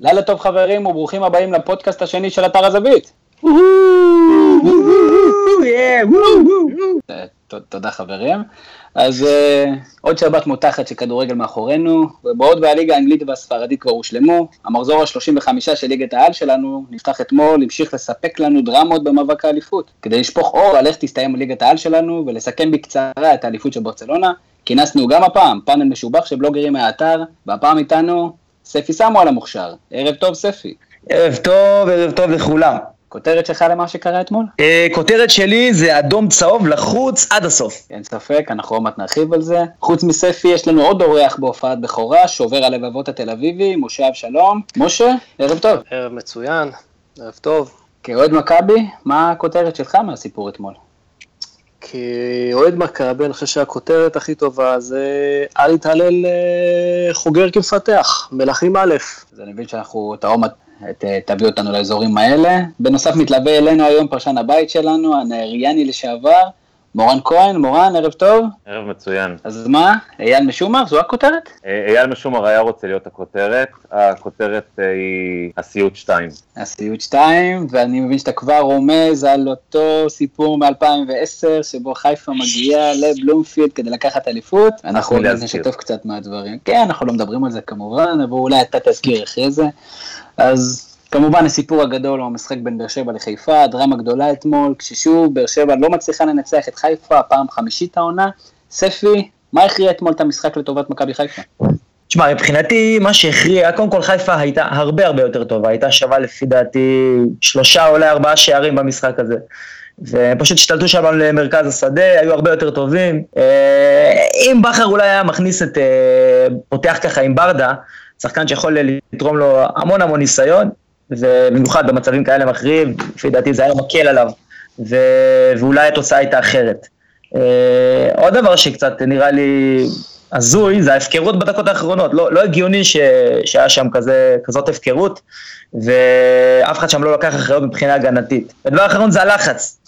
לילה טוב חברים וברוכים הבאים לפודקאסט השני של אתר הזווית. אה, תודה חברים. אז uh, עוד שבת מותחת של כדורגל מאחורינו, ובעוד והליגה האנגלית והספרדית כבר הושלמו, המחזור ה-35 של ליגת העל שלנו נפתח אתמול, המשיך לספק לנו דרמות במאבק האליפות. כדי לשפוך אור על איך תסתיים ליגת העל שלנו ולסכם בקצרה את האליפות של ברצלונה, כינסנו גם הפעם פאנל משובח של בלוגרים מהאתר, והפעם איתנו ספי סמואל המוכשר. ערב טוב ספי. ערב טוב, ערב טוב לכולם. כותרת שלך למה שקרה אתמול? Uh, כותרת שלי זה אדום צהוב לחוץ עד הסוף. אין ספק, אנחנו עוד מעט נרחיב על זה. חוץ מספי יש לנו עוד אורח בהופעת בכורה, שובר הלבבות התל אביבי, משה אבשלום. משה, ערב טוב. ערב מצוין, ערב טוב. כאוהד מכבי, מה הכותרת שלך מהסיפור אתמול? כאוהד מכבי, אני חושב שהכותרת הכי טובה זה אל יתהלל אה, חוגר כמפתח, מלכים א'. אז אני מבין שאנחנו, אתה עוד מעט תביא אותנו לאזורים האלה. בנוסף מתלווה אלינו היום פרשן הבית שלנו, הנהריאני לשעבר, מורן כהן, מורן, ערב טוב. ערב מצוין. אז מה, אייל משומר, זו הכותרת? אה, אייל משומר היה רוצה להיות הכותרת, הכותרת אה, היא הסיוט 2. הסיוט 2, ואני מבין שאתה כבר רומז על אותו סיפור מ-2010, שבו חיפה מגיעה לבלומפילד כדי לקחת אליפות. אנחנו נשתף קצת מהדברים. כן, אנחנו לא מדברים על זה כמובן, אבל אולי אתה תזכיר אחרי זה. אז כמובן הסיפור הגדול הוא המשחק בין באר שבע לחיפה, דרמה גדולה אתמול, כששוב באר שבע לא מצליחה לנצח את חיפה, פעם חמישית העונה. ספי, מה הכריע אתמול את המשחק לטובת מכבי חיפה? תשמע, מבחינתי מה שהכריע, קודם כל חיפה הייתה הרבה הרבה יותר טובה, הייתה שווה לפי דעתי שלושה אולי ארבעה שערים במשחק הזה. ופשוט השתלטו שם למרכז השדה, היו הרבה יותר טובים. אה, אם בכר אולי היה מכניס את, אה, פותח ככה עם ברדה, שחקן שיכול לתרום לו המון המון ניסיון, ובמיוחד במצבים כאלה מכריעים, לפי דעתי זה היה מקל עליו, ו... ואולי התוצאה הייתה אחרת. Uh, עוד דבר שקצת נראה לי הזוי, זה ההפקרות בדקות האחרונות. לא, לא הגיוני ש... שהיה שם כזה, כזאת הפקרות, ואף אחד שם לא לקח אחריות מבחינה הגנתית. הדבר האחרון זה הלחץ.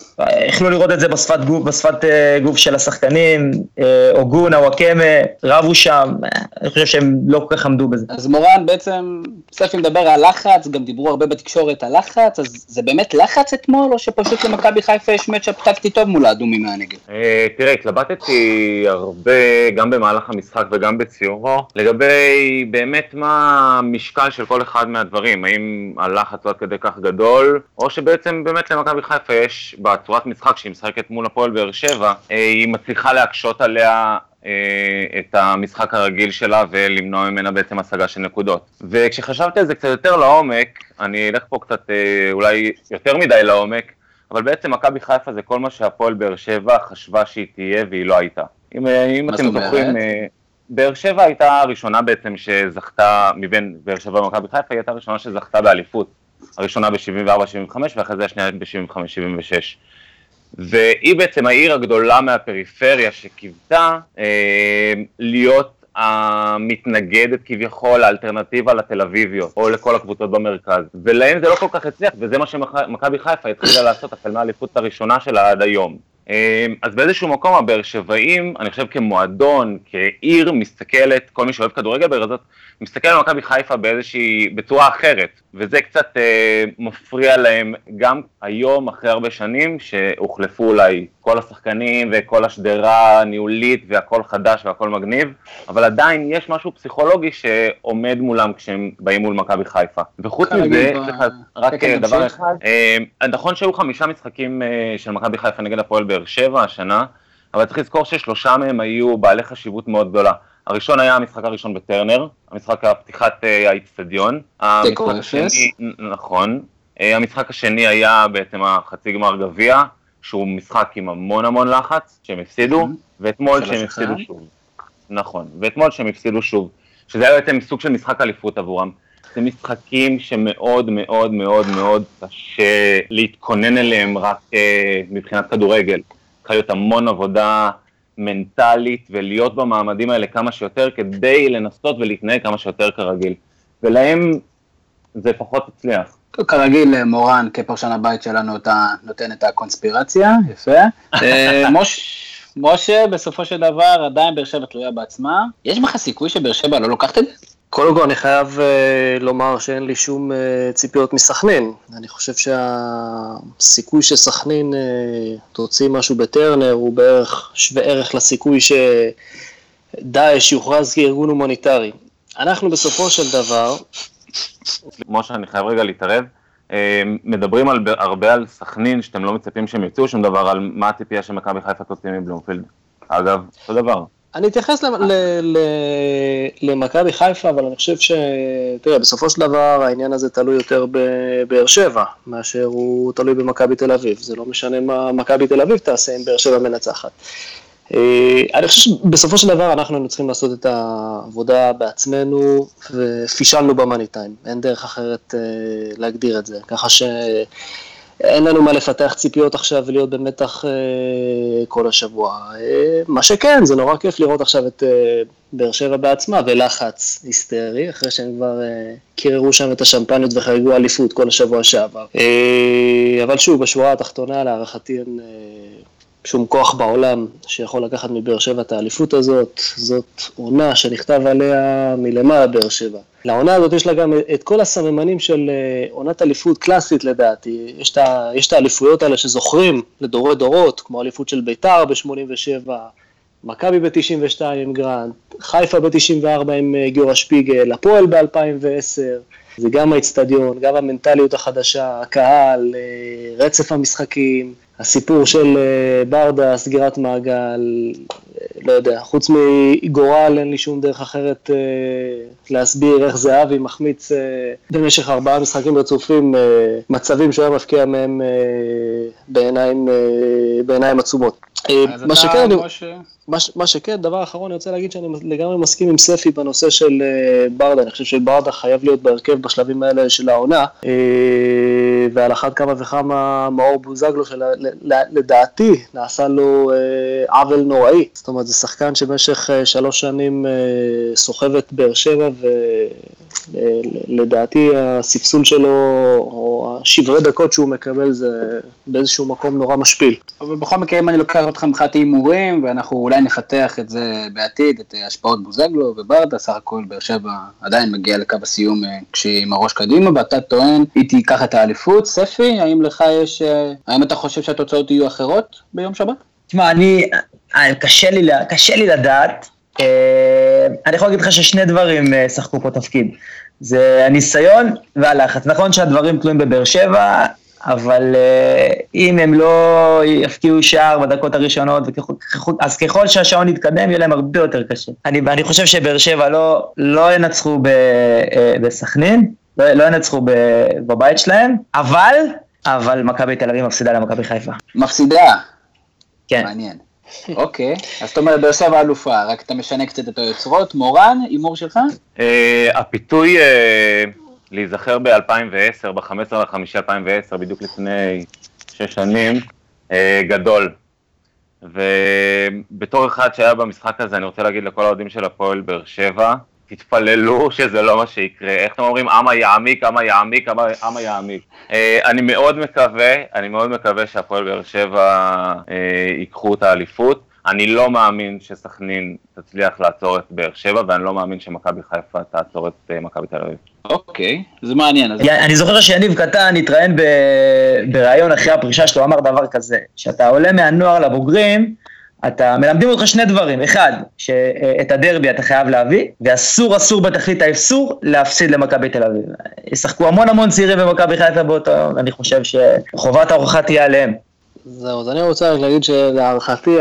יכלו לראות את זה בשפת גוף, בשפת uh, גוף של השחקנים, אוגונה, uh, וואקמה, רבו שם, אני חושב שהם לא כל כך עמדו בזה. אז מורן בעצם, ספי מדבר על לחץ, גם דיברו הרבה בתקשורת על לחץ, אז זה באמת לחץ אתמול, או שפשוט למכבי חיפה יש מצ'אפ טקטי טוב מול האדומים מהנגב? אה, תראה, התלבטתי הרבה, גם במהלך המשחק וגם בציורו, לגבי באמת מה המשקל של כל אחד מהדברים, האם הלחץ הוא עד כדי כך גדול, או שבעצם באמת למכבי חיפה יש בצורת משחק שהיא משחקת מול הפועל באר שבע, אה, היא מצליחה להקשות עליה אה, את המשחק הרגיל שלה ולמנוע ממנה בעצם השגה של נקודות. וכשחשבתי על זה קצת יותר לעומק, אני אלך פה קצת אה, אולי יותר מדי לעומק, אבל בעצם מכבי חיפה זה כל מה שהפועל באר שבע חשבה שהיא תהיה והיא לא הייתה. אם, אם אתם זוכרים, באר שבע הייתה הראשונה בעצם שזכתה, מבין באר שבע ומכבי חיפה, היא הייתה הראשונה שזכתה באליפות. הראשונה ב-74-75 ואחרי זה השנייה ב-75-76. והיא בעצם העיר הגדולה מהפריפריה שקיוותה אה, להיות המתנגדת כביכול, האלטרנטיבה לתל אביביות, או לכל הקבוצות במרכז. ולהם זה לא כל כך הצליח, וזה מה שמכבי חיפה התחילה לעשות החל מהאליפות הראשונה שלה עד היום. אמ, אז באיזשהו מקום הבאר שבעים, אני חושב כמועדון, כעיר, מסתכלת, כל מי שאוהב כדורגל בעיר הזאת, מסתכל על מכבי חיפה באיזושהי, בצורה אחרת, וזה קצת אה, מפריע להם גם היום, אחרי הרבה שנים, שהוחלפו אולי כל השחקנים וכל השדרה הניהולית והכל חדש והכל מגניב, אבל עדיין יש משהו פסיכולוגי שעומד מולם כשהם באים מול מכבי חיפה. וחוץ מזה, רק כן, דבר אחד, אה, נכון שהיו חמישה משחקים אה, של מכבי חיפה נגד הפועל באר שבע השנה, אבל צריך לזכור ששלושה מהם היו בעלי חשיבות מאוד גדולה. הראשון היה המשחק הראשון בטרנר, המשחק הפתיחת אה, האיצטדיון. תיקו אפס. נכון. אה, המשחק השני היה בעצם החצי גמר גביע, שהוא משחק עם המון המון לחץ, שהם הפסידו, mm-hmm. ואתמול שהם הפסידו שוב. נכון, ואתמול שהם הפסידו שוב, שזה היה בעצם סוג של משחק אליפות עבורם. זה משחקים שמאוד מאוד מאוד מאוד קשה להתכונן אליהם רק אה, מבחינת כדורגל. צריכה להיות המון עבודה מנטלית ולהיות במעמדים האלה כמה שיותר כדי לנסות ולהתנהג כמה שיותר כרגיל. ולהם זה פחות הצליח. כרגיל מורן כפרשן הבית שלנו אתה נותן את הקונספירציה, יפה. אה, משה, בסופו של דבר עדיין באר שבע תלויה בעצמה. יש בך סיכוי שבאר שבע לא לוקחת את זה? קודם כל אני חייב uh, לומר שאין לי שום uh, ציפיות מסכנין. אני חושב שהסיכוי שסכנין uh, תוציא משהו בטרנר הוא בערך שווה ערך לסיכוי שדאעש יוכרז כארגון הומניטרי. אנחנו בסופו של דבר... כמו שאני חייב רגע להתערב, מדברים על, הרבה על סכנין, שאתם לא מצפים שהם יוציאו שום דבר, על מה הציפייה שמכבי חיפה תוציא מבלומפילד. אגב, אותו דבר. אני אתייחס למכבי חיפה, אבל אני חושב ש... תראה, בסופו של דבר העניין הזה תלוי יותר בבאר שבע, מאשר הוא תלוי במכבי תל אביב. זה לא משנה מה מכבי תל אביב תעשה אם באר שבע מנצחת. אה, אני חושב שבסופו של דבר אנחנו היינו צריכים לעשות את העבודה בעצמנו, ופישלנו במאני טיים. אין דרך אחרת אה, להגדיר את זה. ככה ש... אין לנו מה לפתח ציפיות עכשיו ולהיות במתח אה, כל השבוע. מה שכן, זה נורא כיף לראות עכשיו את באר שבע בעצמה ולחץ היסטרי, אחרי שהם כבר קיררו שם את השמפניות וחגגו אליפות כל השבוע שעבר. אבל שוב, בשורה התחתונה, להערכתי. אה, שום כוח בעולם שיכול לקחת מבאר שבע את האליפות הזאת, זאת עונה שנכתב עליה מלמעלה באר שבע. לעונה הזאת יש לה גם את כל הסממנים של אה, עונת אליפות קלאסית לדעתי, יש את האליפויות האלה שזוכרים לדורי דורות, כמו אליפות של ביתר ב-87, מכבי ב-92 עם גרנט, חיפה ב-94 עם אה, גיורא שפיגל, הפועל ב-2010, זה גם האיצטדיון, גם המנטליות החדשה, הקהל, אה, רצף המשחקים, הסיפור של אה, ברדה, סגירת מעגל, אה, לא יודע, חוץ מגורל אין לי שום דרך אחרת אה, להסביר איך זהבי מחמיץ במשך ארבעה משחקים רצופים מצבים שהוא היה מפקיע מהם בעיניים, בעיניים עצומות. מה שכן, אני... מה, מה שכן, דבר אחרון, אני רוצה להגיד שאני לגמרי מסכים עם ספי בנושא של uh, ברדה, אני חושב שברדה חייב להיות בהרכב בשלבים האלה של העונה, uh, ועל אחת כמה וכמה מאור בוזגלו, שלדעתי נעשה לו עוול נוראי, זאת אומרת זה שחקן שבמשך שלוש שנים סוחב את באר שבע, ולדעתי הספסול שלו, או השברי דקות שהוא מקבל זה באיזשהו מקום נורא משפיל. אבל בכל מקרה אם אני לוקח אותך מבחינת הימורים, ואנחנו אולי נפתח את זה בעתיד, את השפעות בוזגלו וברדה, סך הכל באר שבע עדיין מגיע לקו הסיום אה, כשהיא עם הראש קדימה, ואתה טוען, היא תיקח את האליפות. ספי, האם לך יש, אה, האם אתה חושב שהתוצאות יהיו אחרות ביום שבת? תשמע, אני, אה, קשה לי, קשה לי לדעת. אני יכול להגיד לך ששני דברים שחקו פה תפקיד. זה הניסיון והלחץ. נכון שהדברים תלויים בבאר שבע, אבל uh, אם הם לא יפקיעו שער בדקות הראשונות, אז ככל שהשעון יתקדם, יהיה להם הרבה יותר קשה. אני, אני חושב שבאר שבע לא, לא ינצחו ב, uh, בסכנין, לא, לא ינצחו ב, בבית שלהם, אבל, אבל מכבי תל אביב מפסידה למכבי חיפה. מפסידה? כן. מעניין. אוקיי, אז אתה אומר באר שבע אלופה, רק אתה משנה קצת את היוצרות. מורן, הימור שלך? אה, הפיתוי... להיזכר ב-2010, ב-15 במאי 2010, בדיוק לפני שש שנים, אה, גדול. ובתור אחד שהיה במשחק הזה, אני רוצה להגיד לכל האוהדים של הפועל באר שבע, תתפללו שזה לא מה שיקרה. איך אתם אומרים? אמה יעמיק, אמה יעמיק, אמה יעמיק. אה, אני מאוד מקווה, אני מאוד מקווה שהפועל באר שבע אה, ייקחו את האליפות. אני לא מאמין שסכנין תצליח לעצור את באר שבע, ואני לא מאמין שמכבי חיפה תעצור את מכבי תל אביב. אוקיי, זה מעניין. אני זוכר שיניב קטן התראיין בריאיון אחרי הפרישה שלו, אמר דבר כזה, שאתה עולה מהנוער לבוגרים, אתה, מלמדים אותך שני דברים, אחד, שאת הדרבי אתה חייב להביא, ואסור אסור בתכלית האסור להפסיד למכבי תל אביב. ישחקו המון המון צעירים במכבי חיפה באותו יום, ואני חושב שחובת ההוכחה תהיה עליהם. זהו, אז אני רוצה רק להגיד שלהערכתי,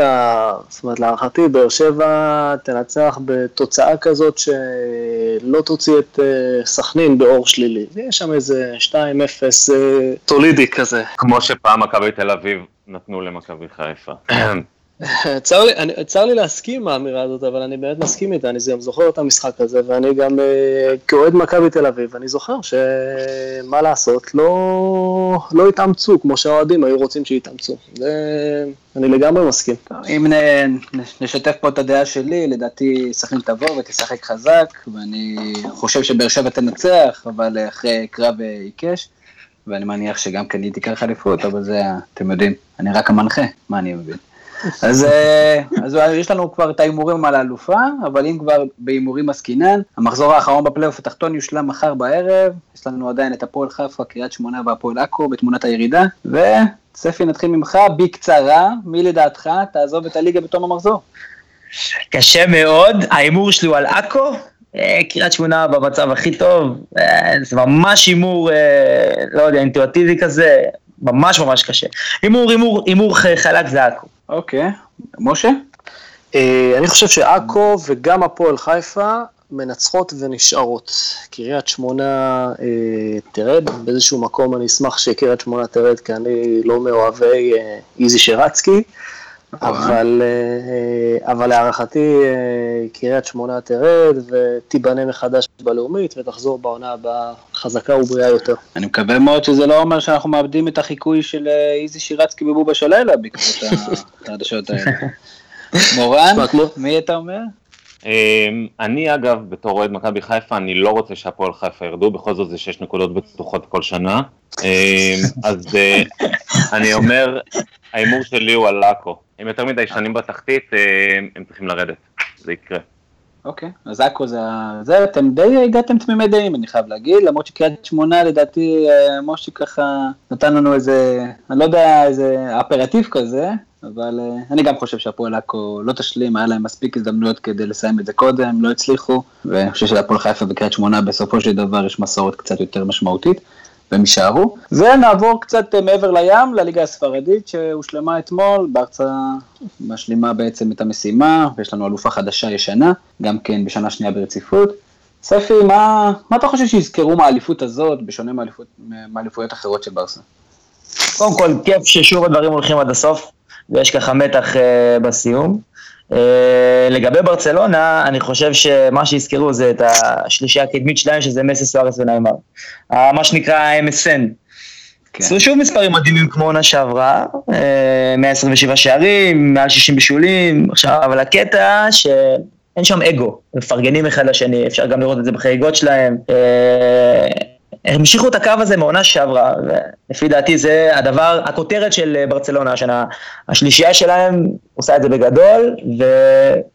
זאת אומרת להערכתי, באר שבע תנצח בתוצאה כזאת שלא תוציא את אה, סכנין באור שלילי. יש שם איזה 2-0 אה, טולידי כזה. כמו שפעם מכבי תל אביב נתנו למכבי חיפה. צר לי, אני, צר לי להסכים עם האמירה הזאת, אבל אני באמת מסכים איתה, אני גם זוכר את המשחק הזה, ואני גם אה, כאוהד מכבי תל אביב, אני זוכר שמה לעשות, לא, לא התאמצו כמו שהאוהדים היו רוצים שיתאמצו. זה... אני לגמרי מסכים. אם נ, נשתף פה את הדעה שלי, לדעתי סכנין תבוא ותשחק חזק, ואני חושב שבאר שבע תנצח, אבל אחרי קרב עיקש, ואני מניח שגם כן היא תיקח אליפות, אבל זה, אתם יודעים, אני רק המנחה, מה אני מבין. אז, אז יש לנו כבר את ההימורים על האלופה, אבל אם כבר בהימורים עסקינן, המחזור האחרון בפלייאוף התחתון יושלם מחר בערב, יש לנו עדיין את הפועל חיפה, קריית שמונה והפועל עכו בתמונת הירידה, וספי נתחיל ממך, בקצרה, מי לדעתך תעזוב את הליגה בתום המחזור? קשה מאוד, ההימור שלי הוא על עכו, אה, קריית שמונה במצב הכי טוב, אה, זה ממש הימור, אה, לא יודע, אינטואטיבי כזה, ממש ממש קשה. הימור, הימור, הימור חלק זה עכו. אוקיי, משה? אני חושב שעכו וגם הפועל חיפה מנצחות ונשארות. קריית שמונה אה, תרד, באיזשהו מקום אני אשמח שקריית שמונה תרד, כי אני לא מאוהבי אה, איזי שרצקי. אבל, אה, אבל להערכתי אה, קריית שמונה תרד ותיבנה מחדש בלאומית ותחזור בעונה הבאה חזקה ובריאה יותר. אני מקווה מאוד שזה לא אומר שאנחנו מאבדים את החיקוי של אה, איזי שירצקי בבובה של לילה בעקבות החדשות האלה. מורן, מי אתה אומר? אני אגב, בתור אוהד מכבי חיפה, אני לא רוצה שהפועל חיפה ירדו, בכל זאת זה שש נקודות בטוחות כל שנה. אז אני אומר, ההימור שלי הוא על לאקו. הם יותר מדי שנים בתחתית, אה, הם צריכים לרדת, זה יקרה. אוקיי, אז עכו זה, זה, אתם די הגעתם תמימי דעים, אני חייב להגיד, למרות שקריית שמונה לדעתי, אה, מושי ככה נתן לנו איזה, אני לא יודע, איזה אפרטיב כזה, אבל אה, אני גם חושב שהפועל עכו לא תשלים, היה להם מספיק הזדמנויות כדי לסיים את זה קודם, לא הצליחו, ואני חושב שלפועל חיפה וקריית שמונה בסופו של דבר יש מסורת קצת יותר משמעותית. והם יישארו. ונעבור קצת אה, מעבר לים, לליגה הספרדית שהושלמה אתמול, בארצה משלימה בעצם את המשימה, ויש לנו אלופה חדשה ישנה, גם כן בשנה שנייה ברציפות. ספי, מה, מה אתה חושב שיזכרו מהאליפות הזאת, בשונה מאליפויות אחרות של ברסה? קודם כל, כיף ששוב הדברים הולכים עד הסוף, ויש ככה מתח uh, בסיום. אה, לגבי ברצלונה, אני חושב שמה שיזכרו זה את השלישייה הקדמית שלהם, שזה מסי סוארס וניימר. מה שנקרא MSN. כן. עשו שוב מספרים מדהימים כמו עונה שעברה, 127 אה, שערים, מעל 60 בישולים, עכשיו, אבל הקטע שאין שם אגו, מפרגנים אחד לשני, אפשר גם לראות את זה בחגיגות שלהם. אה, המשיכו את הקו הזה מעונה שעברה, ולפי דעתי זה הדבר, הכותרת של ברצלונה השנה. השלישייה שלהם עושה את זה בגדול,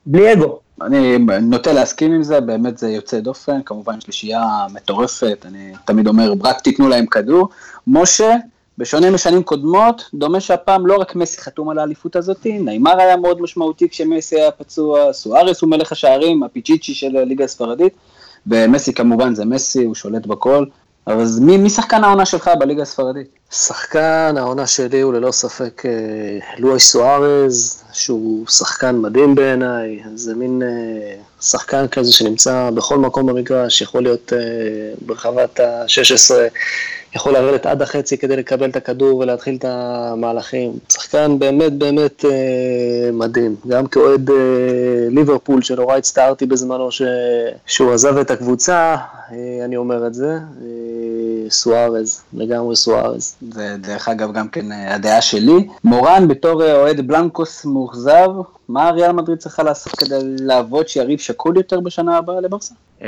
ובלי אגו. אני נוטה להסכים עם זה, באמת זה יוצא דופן, כמובן שלישייה מטורפת, אני תמיד אומר, רק תיתנו להם כדור. משה, בשונה משנים קודמות, דומה שהפעם לא רק מסי חתום על האליפות הזאת, נעימר היה מאוד משמעותי כשמסי היה פצוע, סוארס הוא מלך השערים, הפיצ'יצ'י של הליגה הספרדית, ומסי כמובן זה מסי, הוא שולט בכל. אבל מי, מי שחקן העונה שלך בליגה הספרדית? שחקן העונה שלי הוא ללא ספק אה, לואי סוארז, שהוא שחקן מדהים בעיניי, זה מין אה, שחקן כזה שנמצא בכל מקום במגרש, יכול להיות אה, ברחבת ה-16, יכול לרדת עד החצי כדי לקבל את הכדור ולהתחיל את המהלכים. שחקן באמת באמת מדהים, גם כאוהד ליברפול שנורא הצטערתי בזמנו ש... שהוא עזב את הקבוצה, אני אומר את זה. סוארז, לגמרי סוארז. זה דרך אגב גם כן אה, הדעה שלי. מורן, בתור אה, אוהד בלנקוס מאוכזב, מה ריאל מדריד צריכה לעשות כדי לעבוד שיריב שקול יותר בשנה הבאה לברסה? אמ,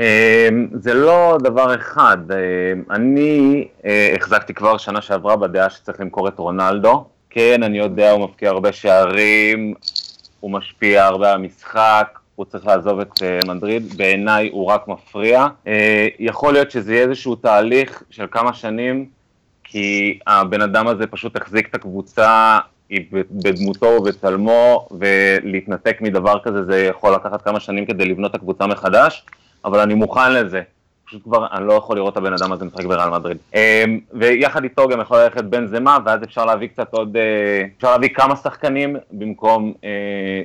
זה לא דבר אחד. אמ, אני אה, החזקתי כבר שנה שעברה בדעה שצריך למכור את רונלדו. כן, אני יודע, הוא מפקיע הרבה שערים, הוא משפיע הרבה על המשחק, הוא צריך לעזוב את uh, מדריד, בעיניי הוא רק מפריע. Uh, יכול להיות שזה יהיה איזשהו תהליך של כמה שנים, כי הבן אדם הזה פשוט החזיק את הקבוצה בדמותו ובצלמו, ולהתנתק מדבר כזה זה יכול לקחת כמה שנים כדי לבנות את הקבוצה מחדש, אבל אני מוכן לזה. פשוט כבר, אני לא יכול לראות את הבן אדם הזה משחק בריאל מדריד. אמ, ויחד איתו גם יכול ללכת בן זמה, ואז אפשר להביא קצת עוד, אה, אפשר להביא כמה שחקנים במקום אה,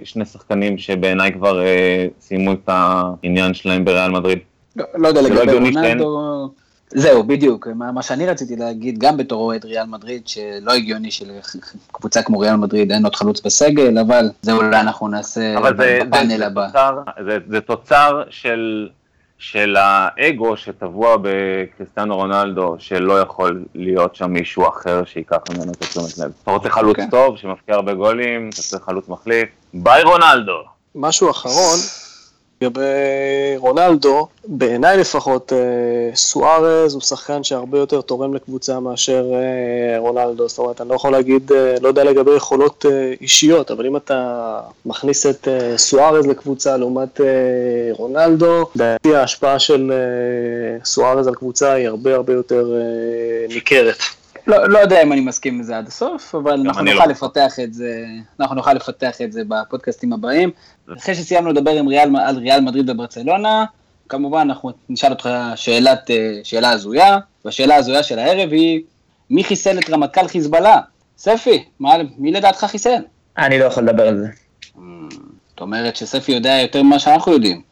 שני שחקנים שבעיניי כבר אה, סיימו את העניין שלהם בריאל מדריד. לא, לא יודע לא לגבי רונלדו, זהו, בדיוק, מה, שאני רציתי להגיד, גם בתור אוהד ריאל מדריד, שלא הגיוני שלקבוצה כמו ריאל מדריד אין עוד חלוץ בסגל, אבל זה אולי אנחנו נעשה בפאנל הבא. זה, זה תוצר של של האגו שטבוע בקריסטיאנו רונלדו, שלא יכול להיות שם מישהו אחר שייקח ממנו את התשומת לב. אתה רוצה חלוץ okay. אוקיי. טוב, שמפקיע הרבה גולים, אתה צריך חלוץ מחליף, ביי רונלדו. משהו אחרון, לגבי רונלדו, בעיניי לפחות, אה, סוארז הוא שחקן שהרבה יותר תורם לקבוצה מאשר אה, רונלדו, זאת אומרת, אני לא יכול להגיד, אה, לא יודע לגבי יכולות אישיות, אבל אם אתה מכניס את סוארז לקבוצה לעומת רונלדו, לדעתי ההשפעה של סוארז על קבוצה היא הרבה הרבה יותר ניכרת. לא, לא יודע אם אני מסכים לזה עד הסוף, אבל אנחנו נוכל לא. לפתח את זה, אנחנו נוכל לפתח את זה בפודקאסטים הבאים. אחרי שסיימנו לדבר עם ריאל, על ריאל מדריד וברצלונה, כמובן אנחנו נשאל אותך שאלת, אה, שאלה הזויה, והשאלה הזויה של הערב היא, מי חיסל את רמטכ"ל חיזבאללה? ספי, מה, מי לדעתך חיסל? אני לא יכול לדבר על זה. זאת אומרת שספי יודע יותר ממה שאנחנו יודעים.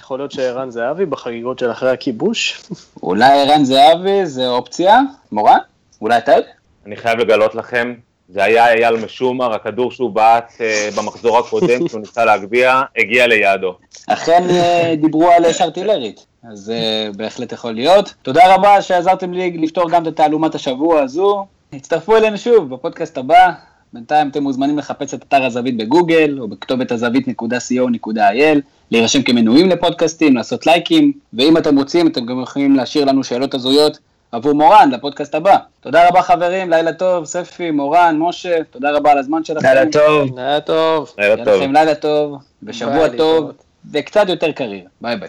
יכול להיות שערן זהבי בחגיגות של אחרי הכיבוש? אולי ערן זהבי זה אופציה? מורן? אולי אתה יודע? אני חייב לגלות לכם, זה היה אייל משומר, הכדור שהוא בעט אה, במחזור הקודם, כשהוא ניסה להגביה, הגיע ליעדו. אכן אה, דיברו על אש ארטילרית, אז אה, בהחלט יכול להיות. תודה רבה שעזרתם לי לפתור גם את תעלומת השבוע הזו. הצטרפו אלינו שוב בפודקאסט הבא. בינתיים אתם מוזמנים לחפש את אתר הזווית בגוגל, או בכתובת הזווית.co.il, להירשם כמנויים לפודקאסטים, לעשות לייקים, ואם אתם רוצים, אתם גם יכולים להשאיר לנו שאלות הזויות עבור מורן לפודקאסט הבא. תודה רבה חברים, לילה טוב, ספי, מורן, משה, תודה רבה על הזמן שלכם. לילה טוב. לילה טוב. לילה טוב. לילה טוב, ושבוע טוב, וקצת יותר קריר. ביי ביי.